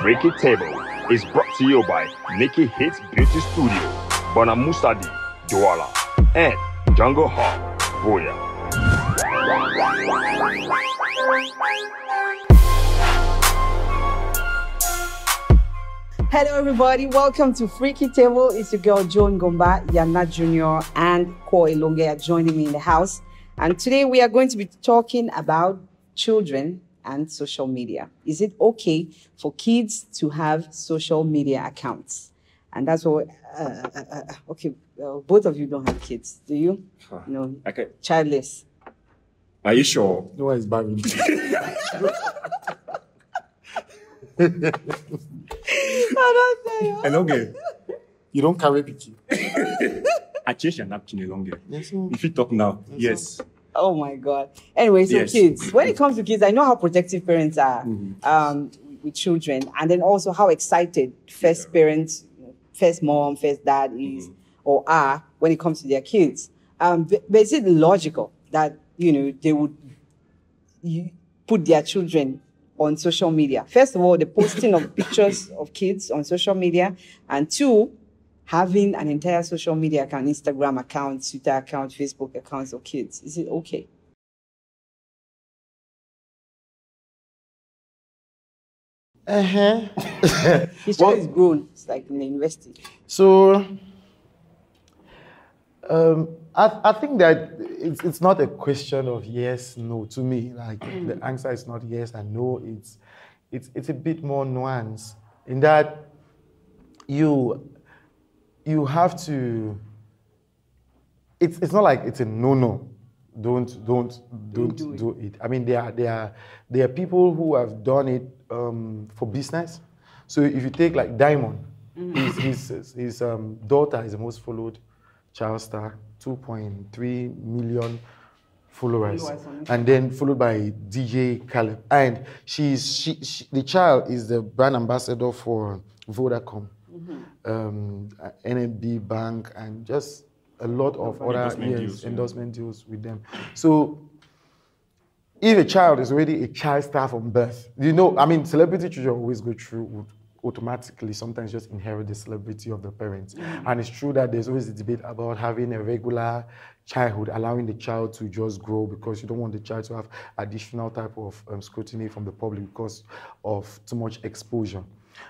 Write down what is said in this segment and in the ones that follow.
Freaky Table is brought to you by Nikki Hits Beauty Studio, Bonamoussadi, Douala, and Jungle Hawk, Buea. Hello, everybody. Welcome to Freaky Table. It's your girl, Joan Gomba, Yana Jr., and Koi Longe are joining me in the house. And today we are going to be talking about children and social media. Is it okay for kids to have social media accounts? And that's what, uh, uh, uh, okay, well, both of you don't have kids, do you? No, Okay. childless. Are you sure? No one is buying I don't know. Elonge. You don't carry picture. I changed your napkin Elonge. Yes, sir. If you talk now, yes. Oh my God. Anyway, so Yes. kids, when it comes to kids, I know how protective parents are um, with children, and then also how excited first parents, first mom, first dad is or are when it comes to their kids. Um, but, but is it logical that you know they would put their children on social media? First of all, the posting of pictures of kids on social media, and two, having an entire social media account, Instagram account, Twitter account, Facebook accounts of kids. Is it okay? Uh-huh. His Well- is grown. It's like in the university. So, um, I, I think that it's, it's not a question of yes, no to me. Like the answer is not yes and no. It's, it's, it's a bit more nuanced in that you, you have to. It's, it's not like it's a no no. Don't don't don't do do it. it. I mean, there are there are there are people who have done it um, for business. So if you take like Diamond, his his, his um, daughter is the most followed child star, 2.3 million followers, Followers and then followed by DJ Khaled. And she's she, she the child is the brand ambassador for Vodacom, um, uh, NMB Bank, and just a lot of other Endorsement yes, deals, yeah. endorsement deals with them. So if a child is already a child star from birth, you know, I mean, celebrity children always go through would automatically sometimes just inherit the celebrity of the parents. And it's true that there's always a debate about having a regular childhood, allowing the child to just grow because you don't want the child to have additional type of um, scrutiny from the public because of too much exposure.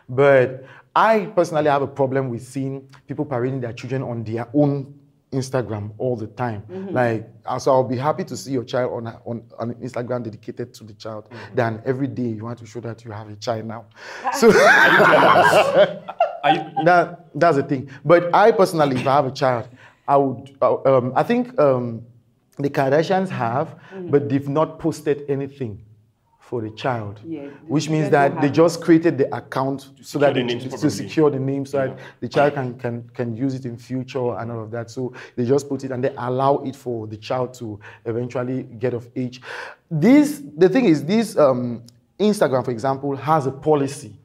But I personally have a problem with seeing people parading their children on their own Instagram all the time. Like, uh, so I'll be happy to see your child on, a- on, on Instagram dedicated to the child than every day you want to show that you have a child now. So Are you, that, that's the thing. But I personally, if I have a child, I would, um, I think um, the Kardashians have, but they've not posted anything for the child. Yeah, the which means that they just created the account so that the it- to secure the name so that the child can, can, can use it in future and all of that. So they just put it and they allow it for the child to eventually get of age. This, the thing is, this um, Instagram, for example, has a policy.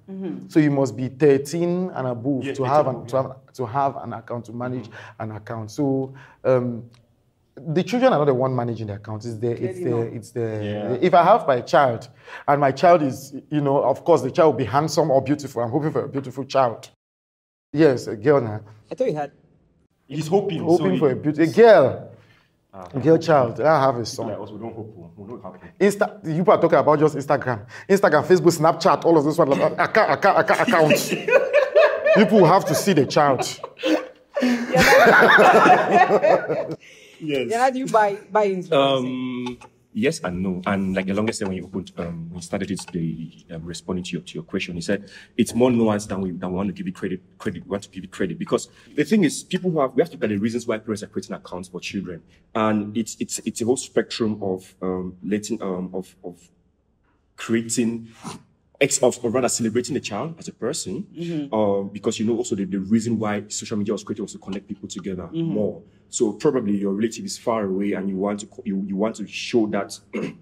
So you must be 13 and above Yeah, to have an, above, to have to have an account to manage an account. So um, the children are not the one managing the account. It's the it's the not. it's the Yeah. if I have my child and my child is you know of course the child will be handsome or beautiful. I'm hoping for a beautiful child. Yes, a girl now. I thought you had. he's hoping. Hoping so for a beautiful a girl. Ah. A girl child. I have a son. Like us, we don't hope. oh, We don't happen. Insta, you are talking about just Instagram, Instagram, Facebook, Snapchat, all of those one. Account, account, account, accounts. people will have to see the child. Yes. Then how do you buy buy influence? Um, yes and no. And like the longest time when you opened, um, when you started it, the um, responding to your to your question, he said it's more nuanced than we than we want to give it credit. Credit we want to give it credit because the thing is, people who have we have to look at the reasons why parents are creating accounts for children, and it's it's it's a whole spectrum of um, letting um of of creating ex of or rather celebrating the child as a person mm-hmm. um, because you know also the, the reason why social media was created was to connect people together mm-hmm. more. So probably your relative is far away and you want to you, you want to show that you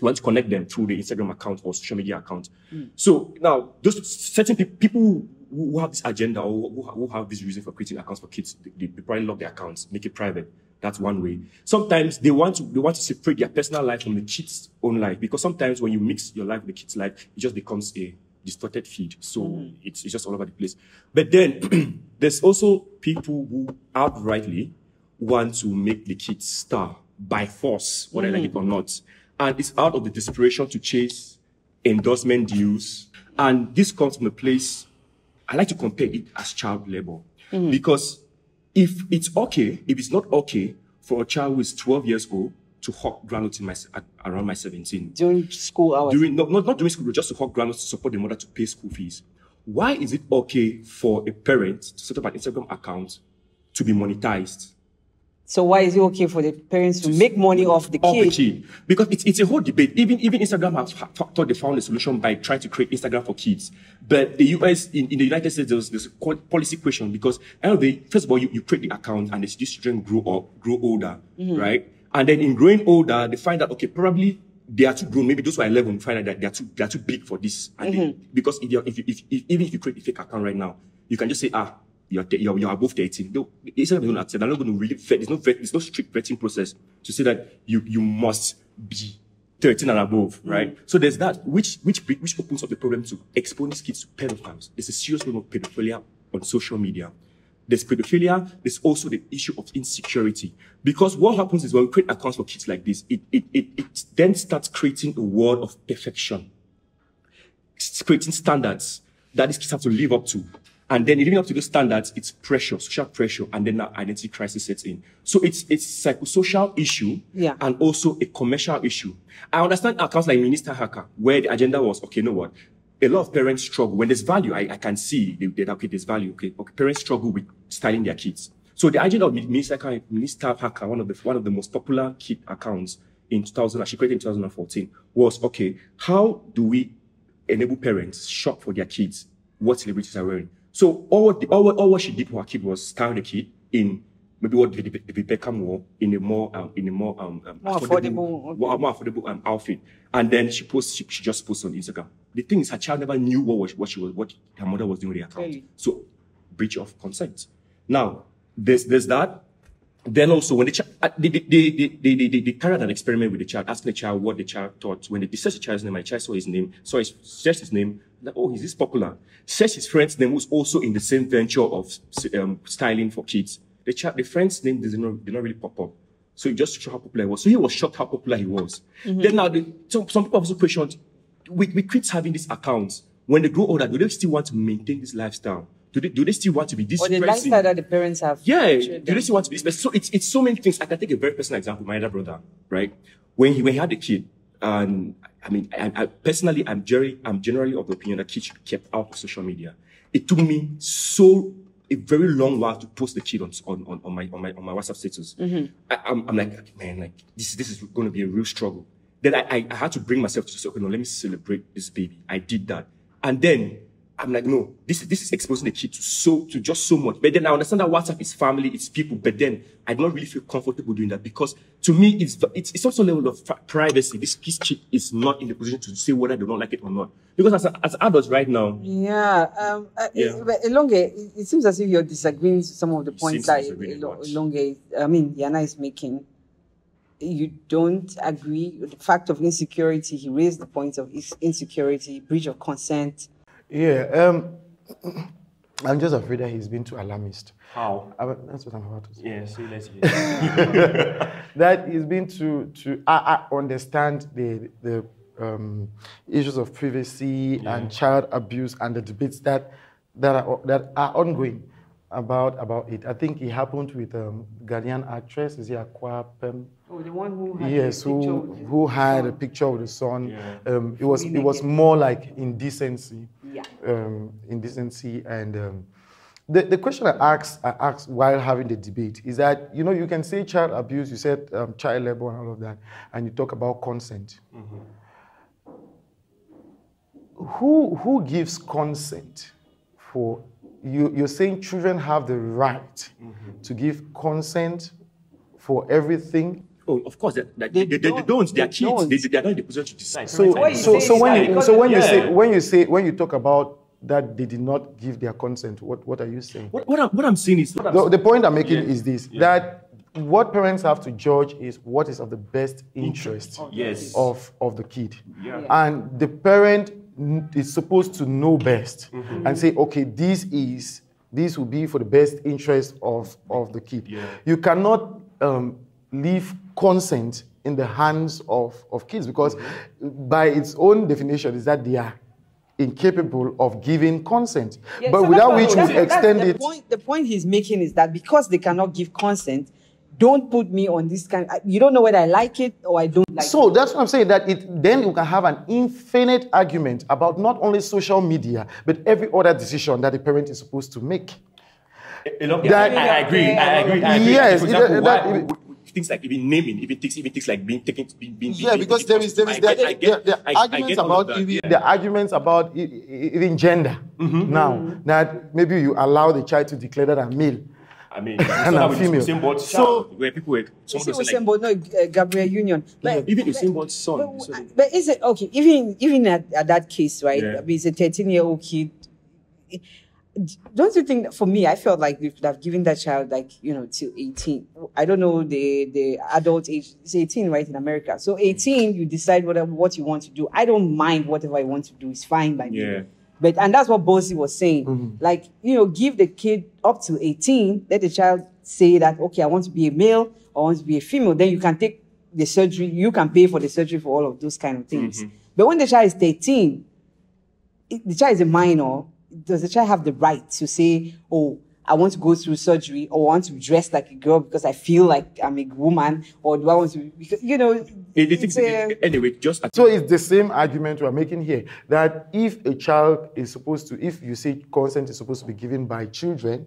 want to connect them through the instagram account or social media account. Mm. So now those certain pe- people who who have this agenda or who, who have this reason for creating accounts for kids they, they probably lock their accounts make it private that's one way. Sometimes they want to they want to separate their personal life from the kid's own life because sometimes when you mix your life with the kid's life, it just becomes a distorted feed. So mm. it's, it's just all over the place. But then there's also people who outrightly want to make the kids star by force, whether they like it or mm. not. And it's out of the desperation to chase endorsement deals. And this comes from a place, I like to compare it as child labor. Mm. Because if it's okay, if it's not okay for a child who is 12 years old to hawk groundnuts in my, at, around my 17, During school hours. during not, not, not during school, just to hawk groundnuts to support the mother to pay school fees. Why is it okay for a parent to set up an Instagram account to be monetized? So why is it mm. okay for the parents to make money off the kid? kid. Because it's, it's a whole debate. Even, even Instagram have ha- thought they found a solution by trying to create Instagram for kids. But the US, in, in the United States, there's, there's a policy question because, anyway, first of all, you, you create the account and these children grow up, grow older, mm-hmm. right? And then in growing older, they find that, okay, probably they are too grown. Maybe those who are 11 find out that they are too, they are too big for this. And they- mm-hmm. because if, if, if, if, even if you create a fake account right now, you can just say, ah, you're, you're, you're above 13. No, Instagram is going to accept. They're not going to really vet. There's no vet, there's no strict vetting process to say that you, you must be 13 and above, mm. right? So there's that, which, which, which opens up the problem to expose these kids to pedophiles. There's a serious problem of pedophilia on social media. There's pedophilia. There's also the issue of insecurity. Because what happens is when we create accounts for kids like this, it, it, it, it then starts creating a world of perfection s- creating standards that these kids have to live up to. And then living up to those standards, it's pressure, social pressure, and then that identity crisis sets in. So it's it's psychosocial issue Yeah. and also a commercial issue. I understand accounts like Mini Style Hacker, where the agenda was, okay, you know what? A lot of parents struggle. When there's value, I, I can see they, okay, there's value. Okay, okay, parents struggle with styling their kids. So the agenda of Mini Style Hacker, Mini Style Hacker, one of the one of the most popular kid accounts in 2000, she created in 2014, was okay. How do we enable parents shop for their kids what celebrities are wearing. So all what, the, all, all what she did for her kid was style the kid in maybe what David, Beckham wore in a more um, in a more um, um More affordable, okay. more, affordable um, outfit. And then she posts she, she just posts on Instagram. The thing is her child never knew what was what she was what her mother was doing with the account. Really? So breach of consent. Now there's there's that. Then also when the child they they, they, they, they, they, they carried an experiment with the child, asking the child what the child thought. When they searched the child's name, the child saw his name, saw his searched his name, like, oh, is this popular? Searched his friend's name, who's also in the same venture of um, styling for kids. The child, the friend's name did not, did not really pop up. So it just showed how popular he was. So he was shocked how popular he was. Then now, the, so some people also questioned, with, with kids having these accounts, when they grow older, do they still want to maintain this lifestyle? Do they, do they still want to be this Or the lifestyle that the parents have. Yeah, do they still want to be this person? So it's, it's so many things. I can take a very personal example. My other brother, right? When he, when he had a kid, and I mean, I, I personally, I'm generally, I'm generally of the opinion that kids should be kept out of social media. It took me so a very long while to post the kid on on, on, my on my on my WhatsApp status. Mm-hmm. I, I'm, I'm like, man, like this this is going to be a real struggle. Then I, I, I had to bring myself to say, okay, no, let me celebrate this baby. I did that, and then I'm like, no, this is this is exposing the kid to so to just so much. But then I understand that WhatsApp is family, it's people. But then I don't really feel comfortable doing that because to me, it's it's, it's also a level of privacy. This this kid is not in the position to say whether they don't like it or not. Because as as adults right now, Yeah, um, uh, Yeah. but Elonge, it, it seems as if you're disagreeing with some of the points that to disagree Elo- much. Elonge, I mean, Yana is making. You don't agree with the fact of insecurity. He raised the point of insecurity, breach of consent. Yeah, um, I'm just afraid that he's been too alarmist. how? I, that's what I'm about to say. Yeah, see, let's hear. that he's been to to I, I understand the the um, issues of privacy and child abuse and the debates that that are that are ongoing about about it. I think it happened with um, Ghanaian actress is it Akwa Pem? Oh, the one who had Yes, the picture who with his- who had a picture of the son. Yeah. Um, it was it was more like indecency. Yeah. Um, indecency and. Um, the, the question I asked, I asked while having the debate is that, you know, you can say child abuse, you said um, child labor and all of that, and you talk about consent. Who, who gives consent for, you, you're saying children have the right to give consent for everything Oh, of course, that, that They they, they, they, don't. don't. They are They kids. don't. They, they are not in the position to decide. So, What you so, so when you, so when you say when you say when you talk about that they did not give their consent, what, what are you saying? What, what, I'm, what I'm saying is, what I'm The, the point I'm making Yeah. is this: that what parents have to judge is what is of the best interest Yes. of of the kid, Yeah. and the parent is supposed to know best and say, okay, this is this will be for the best interest of, of the kid. You cannot um, leave consent in the hands of, of kids because by its own definition is that they are incapable of giving consent. Yeah, but so without which we that's- that's extend the it. Point, the point he's making is that because they cannot give consent, don't put me on this kind. You don't know whether I like it or I don't like So that's what I'm saying. That it then you can have an infinite argument about not only social media but every other decision that a parent is supposed to make. Eh, eh, Elonge, That- I, I agree. I agree. I agree. Yes, For it- that- why- things like even naming, even things, even things like being taken, being, being Yeah, being- because there is there is I there, get- I there, get- there I- I arguments get all of about even yeah. Mm-hmm. the arguments about even gender. Now that maybe you allow the child to declare that I'm male. I mean, And and I'm with female. Usain Bolt's So- child, where people were, You someone see was Usain like, Bolt, no, uh, Gabrielle Union. But, even Usain Bolt's son. but, so- but is it okay? Even even at, at that case, right? Yeah. I mean, it's a 13 year old kid. Don't you think for me, I felt like we could have given that child like you know till 18. I don't know the the adult age. It's 18, right in America. So 18, you decide whatever what you want to do. I don't mind whatever I want to do. It's fine by me. Yeah. But and that's what Bosie was saying. Mm-hmm. Like, you know, give the kid up to 18, let the child say that, okay, I want to be a male or I want to be a female. Then you can take the surgery, you can pay for the surgery for all of those kind of things. Mm-hmm. But when the child is 13, the child is a minor, does the child have the right to say, oh, I want to go through surgery or I want to dress like a girl because I feel like I'm a woman or do I want to, because, you know, It- it- it's it- a- anyway, just So it's the same argument we're making here that if a child is supposed to, if you say consent is supposed to be given by children,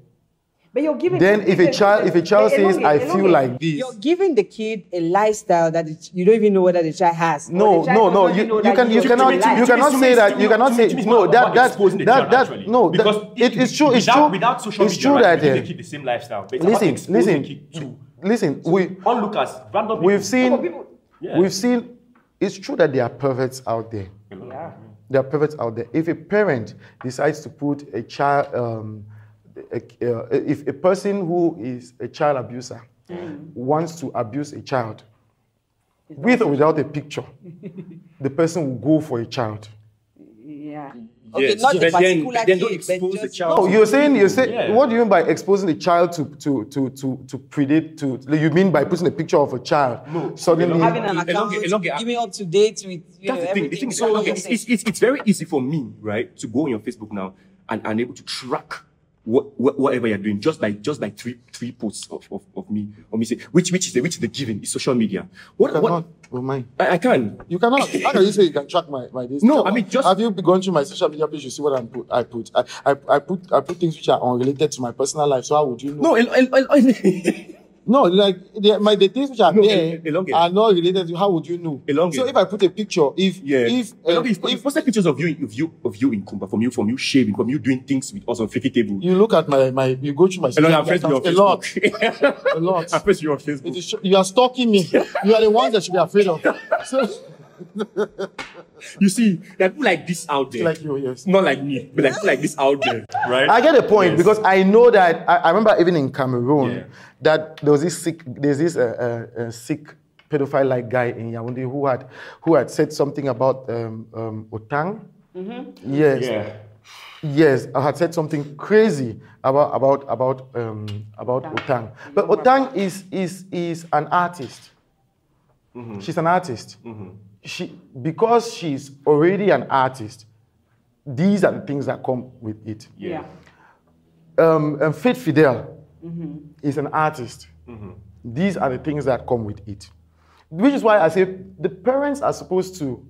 But you're giving Then if a child- if a child says, Elonge, "I feel Elonge, like this." you're giving the kid a lifestyle that it- you don't even know whether the child has. No, child no, no. not You, you can you cannot living you cannot say that you cannot say me, to me, no it's that that that child, that no because it is true it's true without social it's media, true right, that you give uh, the same lifestyle. But listen exposing the kid listen to listen we onlookers, random people. we've seen we've seen it's true that there are perverts out there Yeah. there are perverts out there. If a parent decides to put a child, um, a, uh, if a person who is a child abuser wants to abuse a child, with or without a picture, the person will go for a child. Yeah. Okay, Yes, not a but then- particular but then don't kid, but expose the child. Oh, you're saying you're saying Yeah. what do you mean by exposing the child to to to to to predate to? You mean by putting a picture of a child? No. Suddenly, having an Elonge- account, elonge- giving up to date with you know, the thing. The thing is, everything. it's, it's, it's, it's very easy for me, right, to go on your Facebook now and, and able to track what, what, whatever you're doing just by just by three three posts of, of, of me or me say which which is the which is the given is social media. What you what cannot. Oh my. I, I can. You cannot. How can you say you can track my, my this? No, I mean, just- have you gone through my social media page? You see what I put. I put. I, I, I put. I put things which are unrelated to my personal life. So how would you know? No, No, like the, my the things which are No, there El- Elonge. are not related to. How would you know? Elonge. So if I put a picture, if yeah. if um, if, if, posted pictures of you of you of you in Kumba from you from you shaving from you doing things with us on Freaky Table. you look at my my you go through my social I'm you a lot, a lot. I'm you on Facebook. is, you are stalking me. You are the ones that should be afraid of. So You see, there are people like this out there. like you, yes. Not like me, but like people like this out there, right? I get the point Yes. because I know that I, I remember even in Cameroon Yeah. that there was this sick, there's this uh, uh, uh, sick pedophile-like guy in Yaoundé who had who had said something about um, um, Otang. Yes, Yeah. yes, I had said something crazy about about about um, about Otang. But Otang is is is an artist. She's an artist. She because she's already an artist. These are the things that come with it Yeah. um, um, Faith Fidel is an artist. These are the things that come with it. Which is why I say the parents are supposed to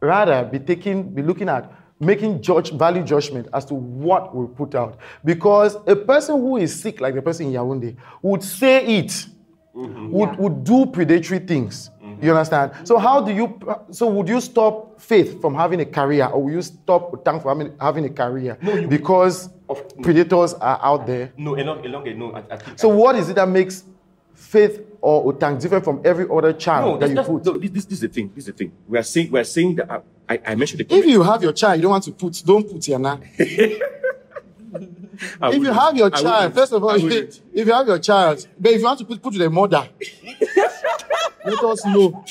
rather be taking, be looking at making judge value judgment as to what we put out. Because a person who is sick, like the person in Yaoundé, would say it, would, Yeah. would do predatory things. You understand? So how do you? So would you stop Faith from having a career, or will you stop Utang from having, having a career you- because Of- predators are out there? No, along, along, no. I, I. So what is it that makes Faith or Utang different from every other child no, that you put? no, this, this, this is the thing. This is the thing. We are saying, we are saying that I, I, I mentioned the If you have your child, you don't want to put. Don't put now. If you have your child, first of all, I if you have your child, but if you want to put, put to the mother, let us oh know.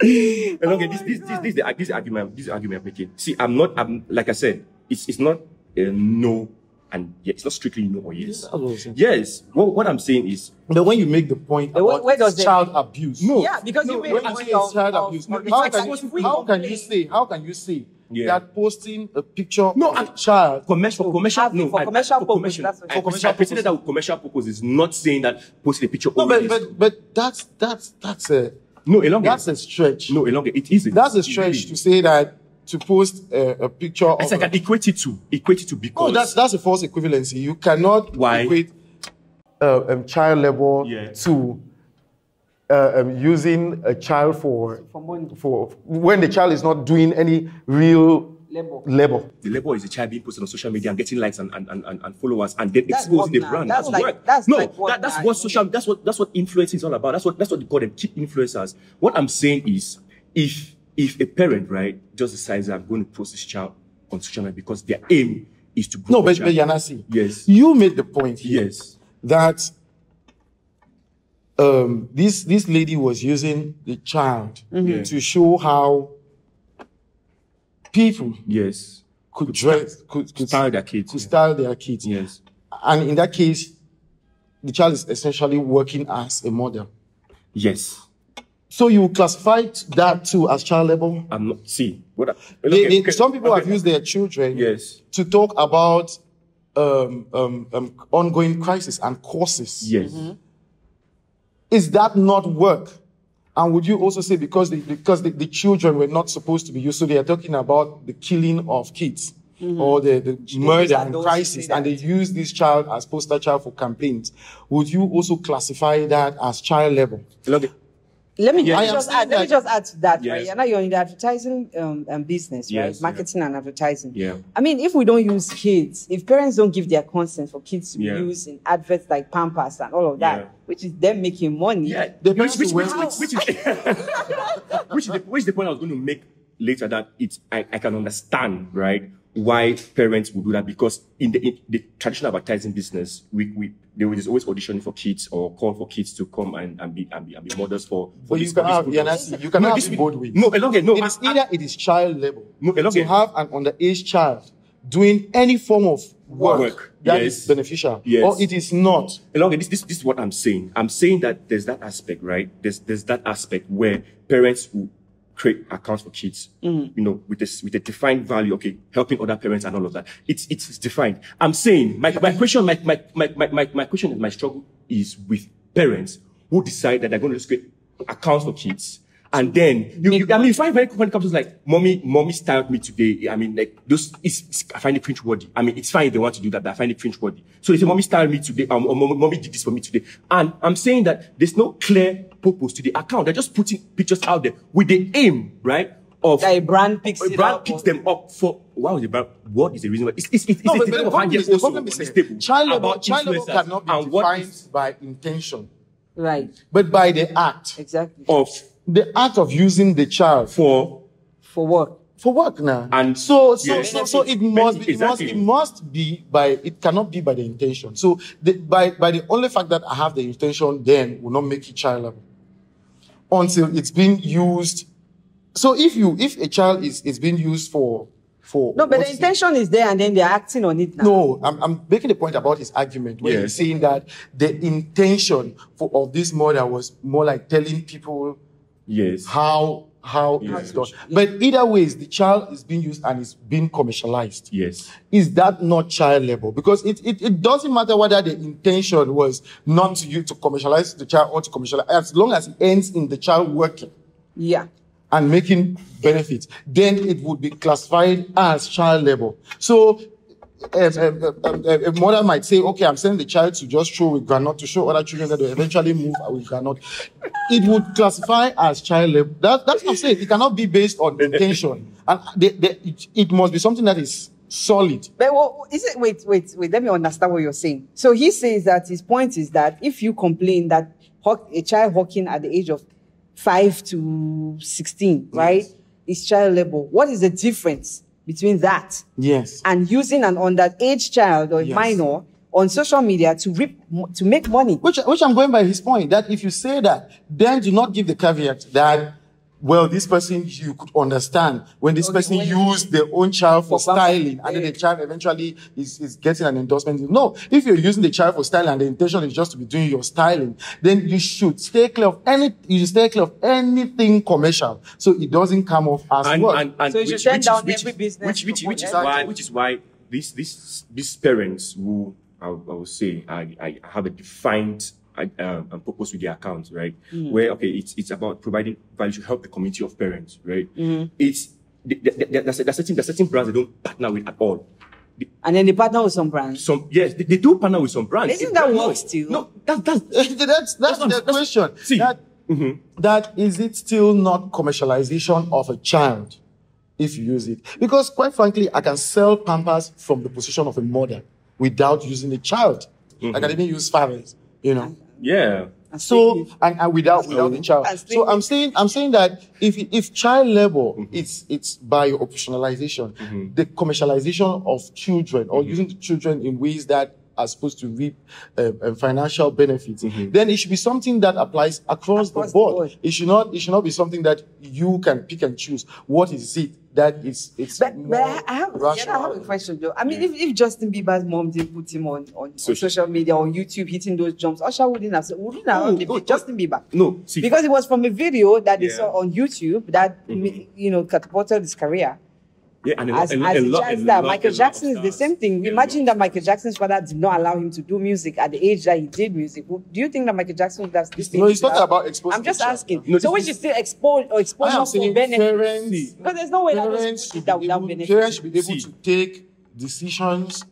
And okay, oh this, this, this, this, is the, this argument, this argument I'm making. See, I'm not, I'm, like I said, it's, it's not a no and yeah, it's not strictly no or yes. What I'm saying. Yes. What, what I'm saying is, But when you make the point But where- where does the- child abuse, No. Yeah, because you made when a point of, child of- abuse, of the how can, you, if how can you complain- say how can you say Yeah. that posting a picture No, of a I'm- child commercial, for commercial, no, for I- commercial for purpose, commercial, that's what- I, For commercial I presented that with commercial purpose is not saying that posting a picture No, but, but but that's that's that's a no, elongate. that's a stretch. no, elongate. It isn't. That's a stretch really- to say that to post a, a picture of. It's like a- an equate it to equate it to because oh, that's that's a false equivalency. You cannot Why? equate. uh, um, child labor Yeah. to uh, um, using a child for For money. for when the child is not doing any real Labor. labor. the labor is a child being posted on social media and getting likes and, and, and, and- and followers and then That's exposing the brand. That's That's, like- work. that's no, like work that, that's now. what social that's what that's what influence is all about. That's what that's what they call them key influencers. What I'm saying is if if a parent, right, just decides I'm going to post this child on social media because their aim is to grow No, but, but child. Yanasi, Yes. you made the point here Yes. that um, this this lady was using the child Yeah. to show how people Yes. could dress, could, could Style their kids. could style their kids. Yes. And in that case, the child is essentially working as a model. Yes. So you classify that too as child labor? I'm not see what I, okay, they- okay, some people okay. have used their children Yes. to talk about um, um, um, ongoing crisis and causes. Yes. Is that not work? And would you also say because the, because the, the children were not supposed to be used, so they are talking about the killing of kids or the, the murder and crisis, and they use this child as poster child for campaigns? Would you also classify that as child labor? Let me, let me just add. Let me just add to that. Yes. Right? You're now you're in the advertising um, um, business, right? Yes, yeah. Marketing and advertising. Yeah. I mean, if we don't use kids, if parents don't give their consent for kids to be Yeah. used in adverts like Pampers and all of that, Yeah. which is them making money. Yeah, The which, which, which, which, which is which is the, which is the point I was going to make later that it's I, I can understand right why parents would do that because in the in the traditional advertising business we we there is always auditioning for kids or call for kids to come and, and be and be and be models for. for But you can have. Yanasi, you can No, have both ways. No, no. It is either it is child labor No, to have an underage child doing any form of work, Work, that is yes. beneficial, Yes. or it is not. Elonge, this, this, this is what I'm saying. I'm saying that there's that aspect, right? There's, there's that aspect where parents will create accounts for kids, mm. you know, with this, with a defined value, okay, helping other parents and all of that. It's, it's, defined. I'm saying, my, my question, my, my, my, my, my, my question and my struggle is with parents who decide that they're going to just create accounts for kids. And then, you, you, I mean, you find very when it comes to like, mommy, mommy styled me today. I mean, like, those, it's, it's, I find it cringe worthy. I mean, it's fine if they want to do that, but I find it cringe worthy. So they say, mommy styled me today, um, or mommy, mommy did this for me today. And I'm saying that there's no clear purpose to the account. They're just putting pictures out there with the aim, right? Of That a brand picks a it brand up picks them up for wow is the brand what is the reason why it's it's, it's, No, it's but, a but the design of problem is, the also problem is this that table child labor, about child labor cannot be defined is by intention, Right. but by the act. Exactly. of The act of using the child for For work. for work now. And- so, so, Yeah. so, so it must be, it must, it must be by, it cannot be by the intention. So, the, by, by the only fact that I have the intention, then will not make it child labor until it's being used. So, if you, if a child is, is being used for, for No, but the intention is there and then they're acting on it now. No, I'm, I'm making the point about his argument where he's Yes. saying that the intention for, of this murder was more like telling people yes how how Yes. it's done. But either ways, the child is being used and it's being commercialized. yes Is that not child labor? Because it, it, it doesn't matter whether the intention was not to you to commercialize the child or to commercialize, as long as it ends in the child working Yeah. and making benefits, then it would be classified as child labor. So um, um, um, um, a mother might say, okay, I'm sending the child to just show with granite to show other children that they eventually move with granite. It would classify as child labor. That, that's what I'm saying. It cannot be based on intention. And they, they, it, it must be something that is solid. But well, is it? Wait, wait, wait. Let me understand what you're saying. So he says that his point is that if you complain that a child walking at the age of five to sixteen, right, is child labor. What is the difference between that Yes. and using an underage child or Yes. minor on social media to rip, to make money? Which, which I'm going by his point that if you say that, then do not give the caveat that well, this person you could understand when this Okay, person when- used their own child for For styling, and then the child eventually is, is getting an endorsement. No, if you're using the child for styling and the intention is just to be doing your styling, then you should stay clear of any you should stay clear of anything commercial, so it doesn't come off as and, work. and, and So you should which, down is, which, every business which, which, to which is why anything. which is why these these these parents who I, I would say I, I have a defined uh, um, purpose with the account, right? Mm. Where okay, it's it's about providing value to help the community of parents, right? Mm-hmm. It's th- th- th- there's, there's certain there's certain brands they don't partner with at all. And then they partner with some brands. Some yes, they, they do partner with some brands. Isn't that no, work still? No, that's that's that's that's, the that's- question. see, that, that is it still not commercialization of a child if you use it? Because quite frankly, I can sell Pampers from the position of a mother without using a child. Like I can even use fathers, you know. Yeah. And So and, and without without the child. So I'm saying I'm saying that if if child labor mm-hmm. it's it's by optionalization, mm-hmm. the commercialization of children or mm-hmm. using the children in ways that are supposed to reap uh, uh, financial benefits, then it should be something that applies across, Across the, the board. board. It should not it should not be something that you can pick and choose. What is it that is it's But, but more I, I, have, yeah, rational. I have a question though. I mean, if, if Justin Bieber's mom didn't put him on, on, on social media or YouTube hitting those jumps, Usher wouldn't have said, wouldn't have Oh, been. Justin Bieber. No, see, Because it was from a video that they saw on YouTube that, Mm-hmm. you know, catapulted his career. Yeah, and a, As, a, as a, a lot, child a star, lot- Michael Jackson is the same thing. Yeah, Imagine that Michael Jackson's father did not allow him to do music at the age that he did music. Do you think that Michael Jackson would have this No, it's not about exposure. I'm just asking. No, so this we should still expose or I exposure am for saying benefits. parents, Because there's no way that parents those should, that be without able, benefits. parents should be able See. to take decisions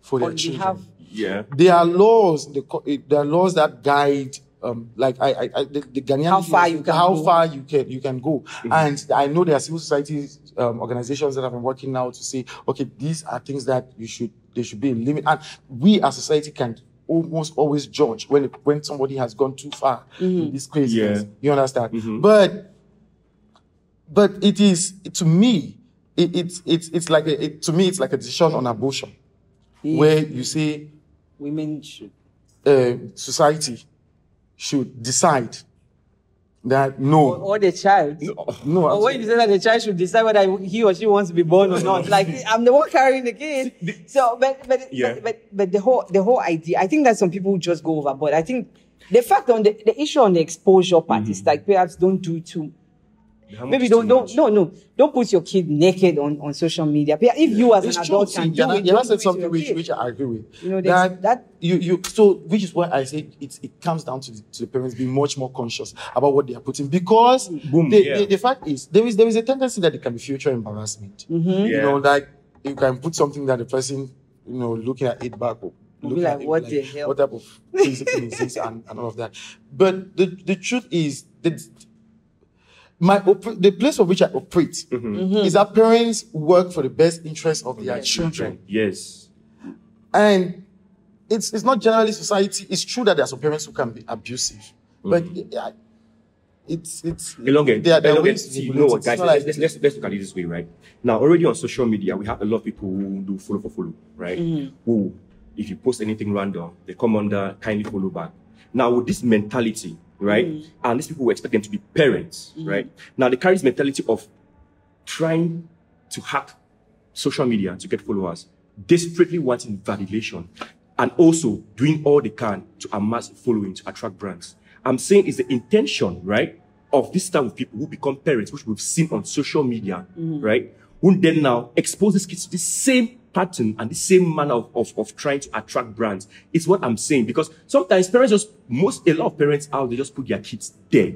for their children. behalf Yeah. There are laws. The, eh, there are laws that guide. Um, like I, I, I the, the Ghanaian How far you can how go. far you can you can go, and I know there are civil society um, organizations that have been working now to say, okay, these are things that you should there should be a limit, and we as society can almost always judge when it, when somebody has gone too far in this craziness. Yeah. You understand? But but it is to me it, it's it's it's like a, it, to me it's like a decision on abortion where you say women should. uh, society should decide that no Or the child. no Or when you say that the child should decide whether he or she wants to be born or not, like I'm the one carrying the kid. So, but but, Yeah. but but but the whole the whole idea, I think that some people just go overboard. I think the fact on the, the issue on the exposure part is like perhaps don't do too. How much Maybe don't don't much? no no don't put your kid naked on, on social media. But If you as it's an true. adult See, can do it, Yana don't do said something which, kid. which I agree with. You know, that, that- you you so which is why I say it it comes down to the, to the parents being much more conscious about what they are putting because Boom, the, yeah. the, the fact is there is there is a tendency that it can be future embarrassment. Mm-hmm. You know, like you can put something that the person you know looking at it back or Will looking like, at it, "What the hell?" What type of things thing and, and all of that. But the the truth is that my oper- the place for which I operate Mm-hmm. is that parents work for the best interest of their children, Yes. and it's it's not generally society. It's true that there are some parents who can be abusive, mm-hmm. but it- it's it's Elonge, there are- there are ways to see, you know what, guys? Let's, like- let's, let's, let's look at it this way, right? Now, already on social media, we have a lot of people who do follow for follow, right? Who, if you post anything random, they come under kindly follow back. Now, with this mentality, right? Mm. And these people who expect them to be parents, mm. right? Now, they carry this mentality of trying to hack social media to get followers, desperately wanting validation, and also doing all they can to amass following to attract brands. I'm saying it's the intention, right, of this type of people who become parents, which we've seen on social media, mm. right, who then now exposes kids to the same pattern and the same manner of, of, of trying to attract brands. It's what I'm saying because sometimes parents just most a lot of parents out they just put their kids there.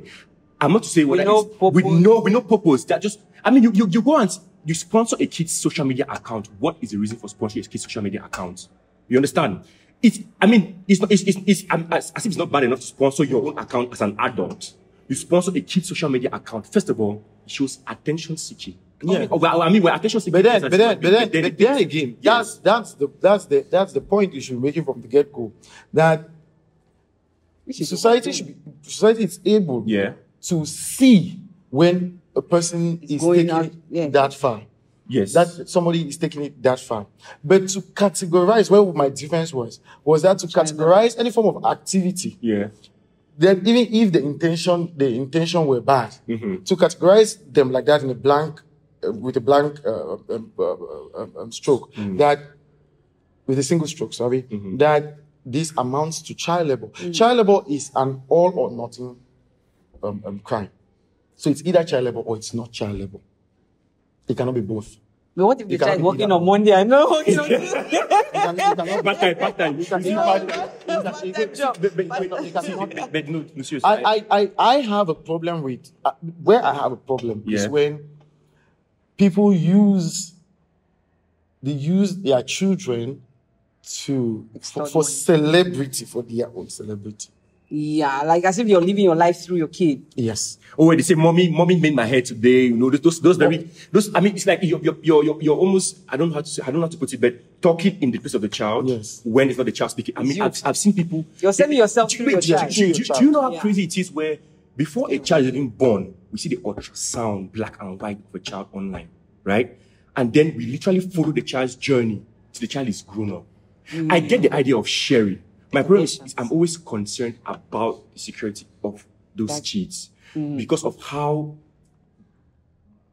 I'm not to say no it's- with purpose. no with no purpose. That just I mean you, you you go and you sponsor a kid's social media account. What is the reason for sponsoring a kid's social media account? You understand? It's I mean it's not it's, it's, it's um, as, as if it's not bad enough to sponsor your own account as an adult. You sponsor a kid's social media account. First of all, it shows attention seeking. Yeah. Oh, well, I mean, well, attention seeking. But then, but then, but then, but then again, Yes. that's that's the that's the that's the point you should be making from the get go. That Which is society should be society is able Yeah. to see when a person is going taking out, it yeah. that far. Yes. That somebody is taking it that far. But to categorize where my difference was, was that to categorize any form of activity yeah. then even if the intention the intention were bad, Mm-hmm. to categorize them like that in a blank with a blank uh, um, uh, uh, um, stroke Mm. that with a single stroke, sorry, Mm-hmm. that this amounts to child labor. Child labor is an all or nothing um, um, crime. So it's either child labor or it's not child labor. It cannot be both. But what if the You cannot child be working on Monday and not working on You can- you cannot- Part time, part time. you can- No, no, you no, can- part-time you can- job. But, no, no, seriously. I, I, I, I have a problem with uh, where I have a problem is when people use they use their children to for, for celebrity for their own celebrity. Yeah, like as if you're living your life through your kid. Yes. Oh, wait, they say, mommy, mommy made my hair today. You know, those, those very, those, I mean, it's like you're, you're, you're, you're, you're almost, I don't know how to say, I don't know how to put it, but talking in the place of the child. Yes. When it's not the child speaking. I mean. I've, I've seen people. You're selling yourself Do, through your you- child. do, you- do you know how Yeah. crazy it is where before a child is even born, we see the ultrasound, black and white of a child online, right? And then we literally follow the child's journey till the child is grown up. I get the idea of sharing. My problem is, is I'm always concerned about the security of those That- kids because of how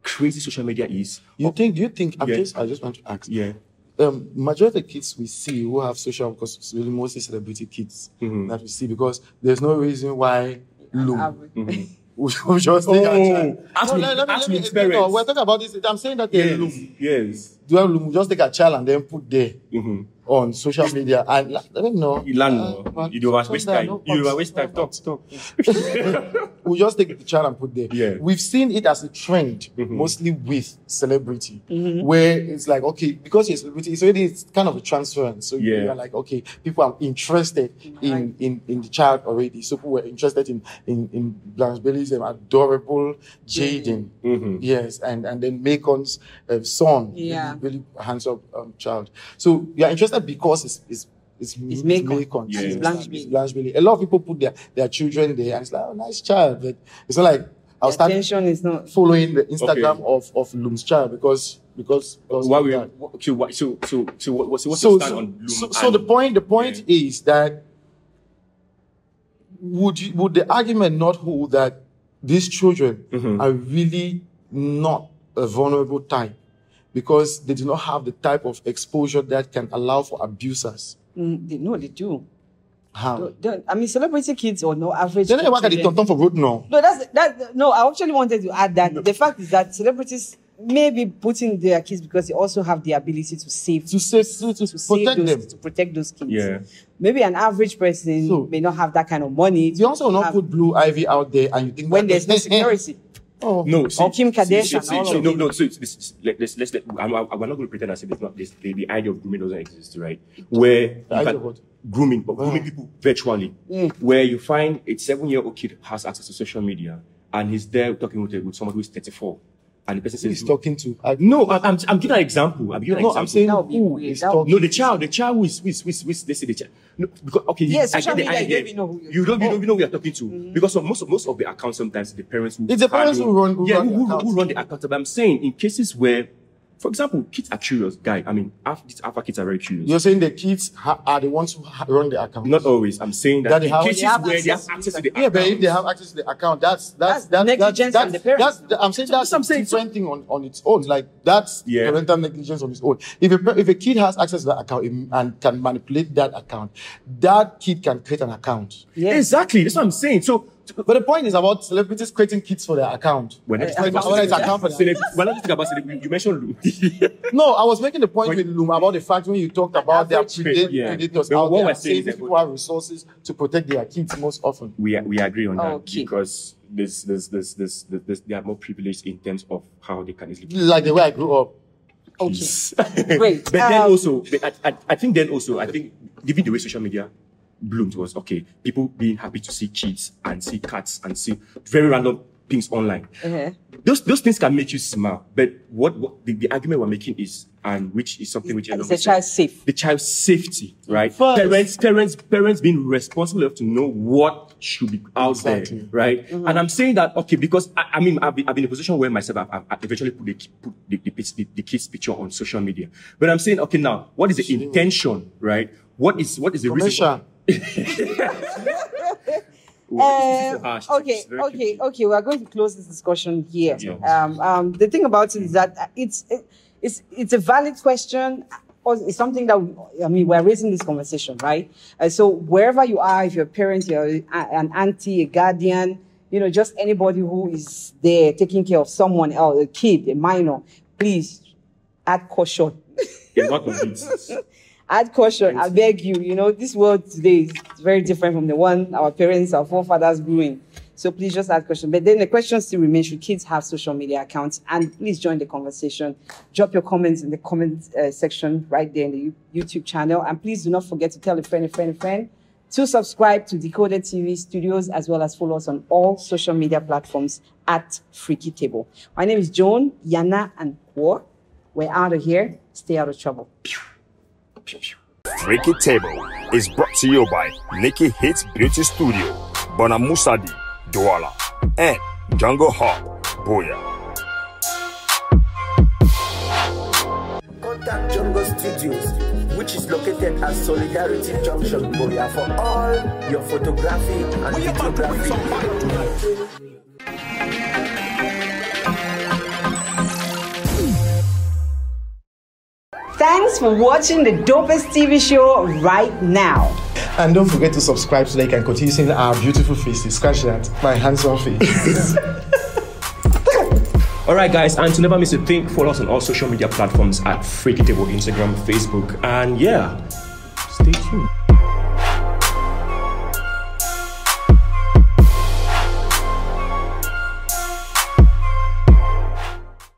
crazy social media is. You think? Do you think? I'm Yeah. just, I just want to ask. Yeah. Um, majority of the kids we see who have social, because it's really mostly celebrity kids Mm-hmm. that we see, because there's no reason why Loom Average. we we just take our Oh, child. ask No, me- let- let me- ask let me me- parents. no, we're talking about this. I'm saying that there's Loom. Yes. Yes. Do you have Loom? Just take a child and then put there Mhm. on social media and like, I don't know. You learn Uh, more. You don't waste time. no You don't waste time. Talk, talk. we just take the child and put there. Yeah. We've seen it as a trend, Mm-hmm. mostly with celebrity, where it's like, okay, because you're a celebrity, it's already it's kind of a transference. So Yeah. you're like, okay, people are interested in, in, in the child already. So people were interested in in, in Blanche Bailly's adorable Jaden. Mm-hmm. Yes, and, and then Macon's uh, son, Yeah. Really, really handsome um, child. So you're interested because it's it's it's, It's Macon. Macon. Yeah. You It's understand? It's Blanche Bailly. A lot of people put their, their children there and it's like, oh, nice child. But it's not like I'll The start attention is not. following the Instagram Okay. of, of Loom's child because because, because Why of we? that. So, what- so, so, so, what, what's, what's so, your stand so, on Loom? so, so the point the point is that would you, would the argument not hold that these children Mm-hmm. are really not a vulnerable type because they do not have the type of exposure that can allow for abusers? Mm, they, no, they do. How? Don't- don't- I mean, celebrity kids or no average. Then they work at the children- Tonton for road now. No, that's that. No, I actually wanted to add that the fact is that celebrities may be putting their kids because they also have the ability to save To save to, to to save protect those, them. to protect those kids. Yeah. Maybe an average person So- may not have that kind of money. You also will not have- put Blue Ivy out there and you think when that- there's no security. Oh, No, see, Or Kim Kardashian, see, see, see, no, no. So it's, let, let's let's let. I'm, I'm, not going to pretend as if it's not this. The, the idea of grooming doesn't exist, right? Where you idea of grooming, but grooming people virtually, Mm. where you find a seven-year-old kid has access to social media and he's there talking with, with someone who is 34, and the person who says, is talking to? I, "No, I'm, I'm, I'm giving an example. I'm giving an no, example. I'm saying That would be who weird. is That would talking. No, the child, the child who is, who is, who is, who is they say the child. No, because, okay, Yes, I get the media, you idea. don't know who you're- don't, you don't even know who you're talking to. Mm-hmm. Because of most of most of the accounts sometimes the parents who It's the parents who run- who yeah, run the who, who, who run the account. But I'm saying in cases where, for example, kids are curious, guy. I mean, alpha, these alpha kids are very curious. You're saying the kids ha- are the ones who ha- run the account. Not always. I'm saying that, That they in have- cases They have where they have access access to to the Yeah, but if they have access to the account, that's that's That's that's negligence that's, from the parents. That's, that's I'm saying that's, what I'm saying. a different thing on, on its own. Like that's Yeah. parental negligence on its own. If a pa- if a kid has access to that account im- and can manipulate that account, that kid can create an account. Yes. Exactly. That's what I'm saying. So. But the point is about celebrities creating kids for their account. We're not talking about whether it's account for celeb- we're not about celeb- You mentioned Loom. No, I was making the point with Loom about the fact when you talked about their average predat- Yeah. predators But out what there, we're saying saying is people have resources to protect their kids most often. we we agree on that Okay. because there's there's, there's, there's, there's, there's they are more privileged in terms of how they can easily Like the way I grew up. Okay. Great. but then Um, also, but I, I, I think then also, I think given the way social media bloomed was okay, people being happy to see kids and see cats and see very random things online. Uh-huh. Those those things can make you smile. But what, what the, the argument we're making is, and which is something which Is Elon the child safe? the child's safety, right? First. Parents, parents, parents being responsible enough to know what should be out Exactly. there, right? Mm-hmm. And I'm saying that okay because I, I mean I've been, I've been in a position where myself I've, I've- I've eventually put the put the, the, the, the kid's picture on social media, but I'm saying okay now what is the intention, right? What is what is the reason? Commercial. Well, it's Um, okay, okay, okay. We are going to close this discussion here. Yeah. Um, um, the thing about it is that uh, it's it, it's it's a valid question. Or it's something that we, I mean we're raising this conversation, right? Uh, so wherever you are, if you're a parent, you're an auntie, a guardian, you know, just anybody who is there taking care of someone else, a kid, a minor, please add caution. It's not complete. Add caution. I beg you. You know, this world today is very different from the one our parents, our forefathers grew in. So please just add caution. But then the question still remains: Should kids have social media accounts? And please join the conversation. Drop your comments in the comment uh, section right there in the You- YouTube channel. And please do not forget to tell a friend, a friend, a friend to subscribe to Decoded TV Studios as well as follow us on all social media platforms at Freaky Table. My name is Joan, Yana, and Kwa. We're out of here. Stay out of trouble. Freaky Table is brought to you by Nikki Hits Beauty Studio, Bonamoussadi, Douala, and Jungle Hawk, Buea. Contact Jungle Studios, which is located at Solidarity Junction, Buea, for all your photography and videography. Thanks for watching the dopest TV show right now. And don't forget to subscribe so that you can continue seeing our beautiful faces. Scratch that, my handsome face. All right, guys, and to never miss a thing, follow us on all social media platforms at Freaky Table, Instagram, Facebook, and yeah, stay tuned.